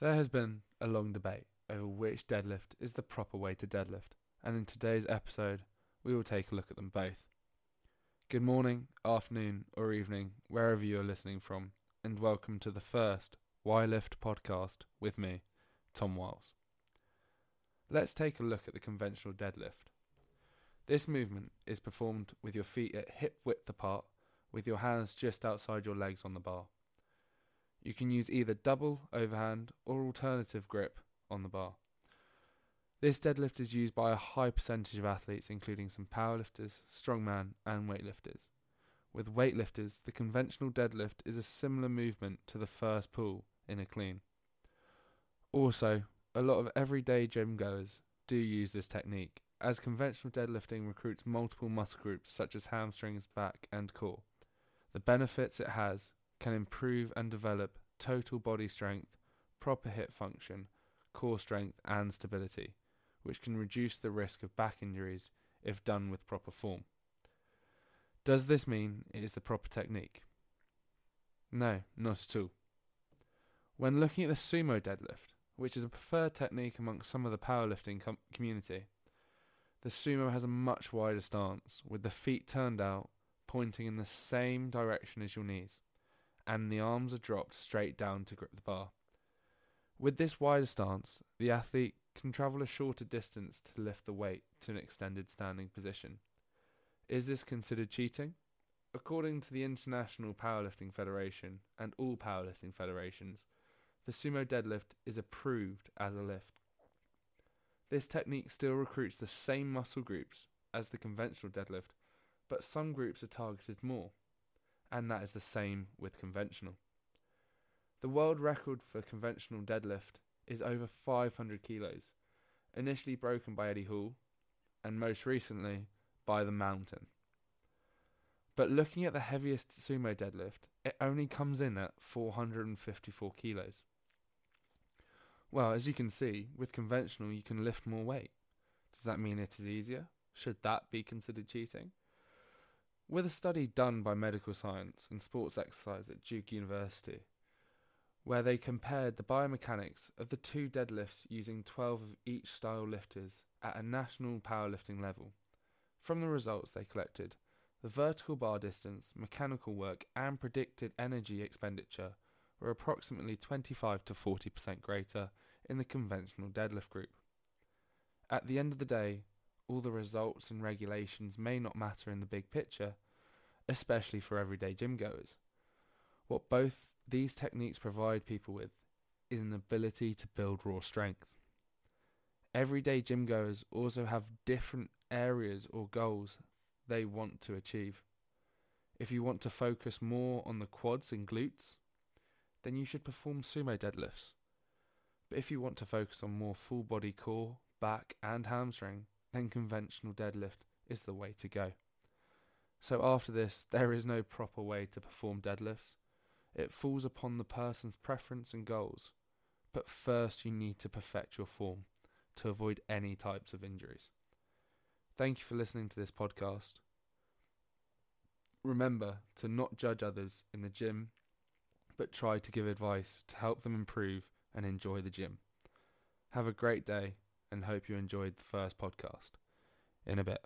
There has been a long debate over which deadlift is the proper way to deadlift, and in today's episode, we will take a look at them both. Good morning, afternoon, or evening, wherever you are listening from, and welcome to the first Wylift podcast with me, Tom Wiles. Let's take a look at the conventional deadlift. This movement is performed with your feet at hip width apart, with your hands just outside your legs on the bar. You can use either double overhand or alternative grip on the bar. This deadlift is used by a high percentage of athletes, including some powerlifters, strongman, and weightlifters. With weightlifters, the conventional deadlift is a similar movement to the first pull in a clean. Also, a lot of everyday gym goers do use this technique, as conventional deadlifting recruits multiple muscle groups such as hamstrings, back, and core. The benefits it has can improve and develop total body strength, proper hip function, core strength, and stability, which can reduce the risk of back injuries if done with proper form. Does this mean it is the proper technique? No, not at all. When looking at the sumo deadlift, which is a preferred technique amongst some of the powerlifting com- community, the sumo has a much wider stance, with the feet turned out, pointing in the same direction as your knees and the arms are dropped straight down to grip the bar. With this wider stance, the athlete can travel a shorter distance to lift the weight to an extended standing position. Is this considered cheating? According to the International Powerlifting Federation and all powerlifting federations, the sumo deadlift is approved as a lift. This technique still recruits the same muscle groups as the conventional deadlift, but some groups are targeted more and that is the same with conventional. The world record for conventional deadlift is over 500 kilos, initially broken by Eddie Hall, and most recently by The Mountain. But looking at the heaviest sumo deadlift, it only comes in at 454 kilos. Well, as you can see, with conventional you can lift more weight. Does that mean it is easier? Should that be considered cheating? With a study done by Medical Science and Sports Exercise at Duke University, where they compared the biomechanics of the two deadlifts using 12 of each style lifters at a national powerlifting level. From the results they collected, the vertical bar distance, mechanical work, and predicted energy expenditure were approximately 25 to 40% greater in the conventional deadlift group. At the end of the day, all the results and regulations may not matter in the big picture, especially for everyday gym goers. What both these techniques provide people with is an ability to build raw strength. Everyday gym goers also have different areas or goals they want to achieve. If you want to focus more on the quads and glutes, then you should perform sumo deadlifts. But if you want to focus on more full body core, back, and hamstring, then conventional deadlift is the way to go. So after this, there is no proper way to perform deadlifts. It falls upon the person's preference and goals. But first, you need to perfect your form to avoid any types of injuries. Thank you for listening to this podcast. Remember to not judge others in the gym, but try to give advice to help them improve and enjoy the gym. Have a great day and hope you enjoyed the first podcast. In a bit.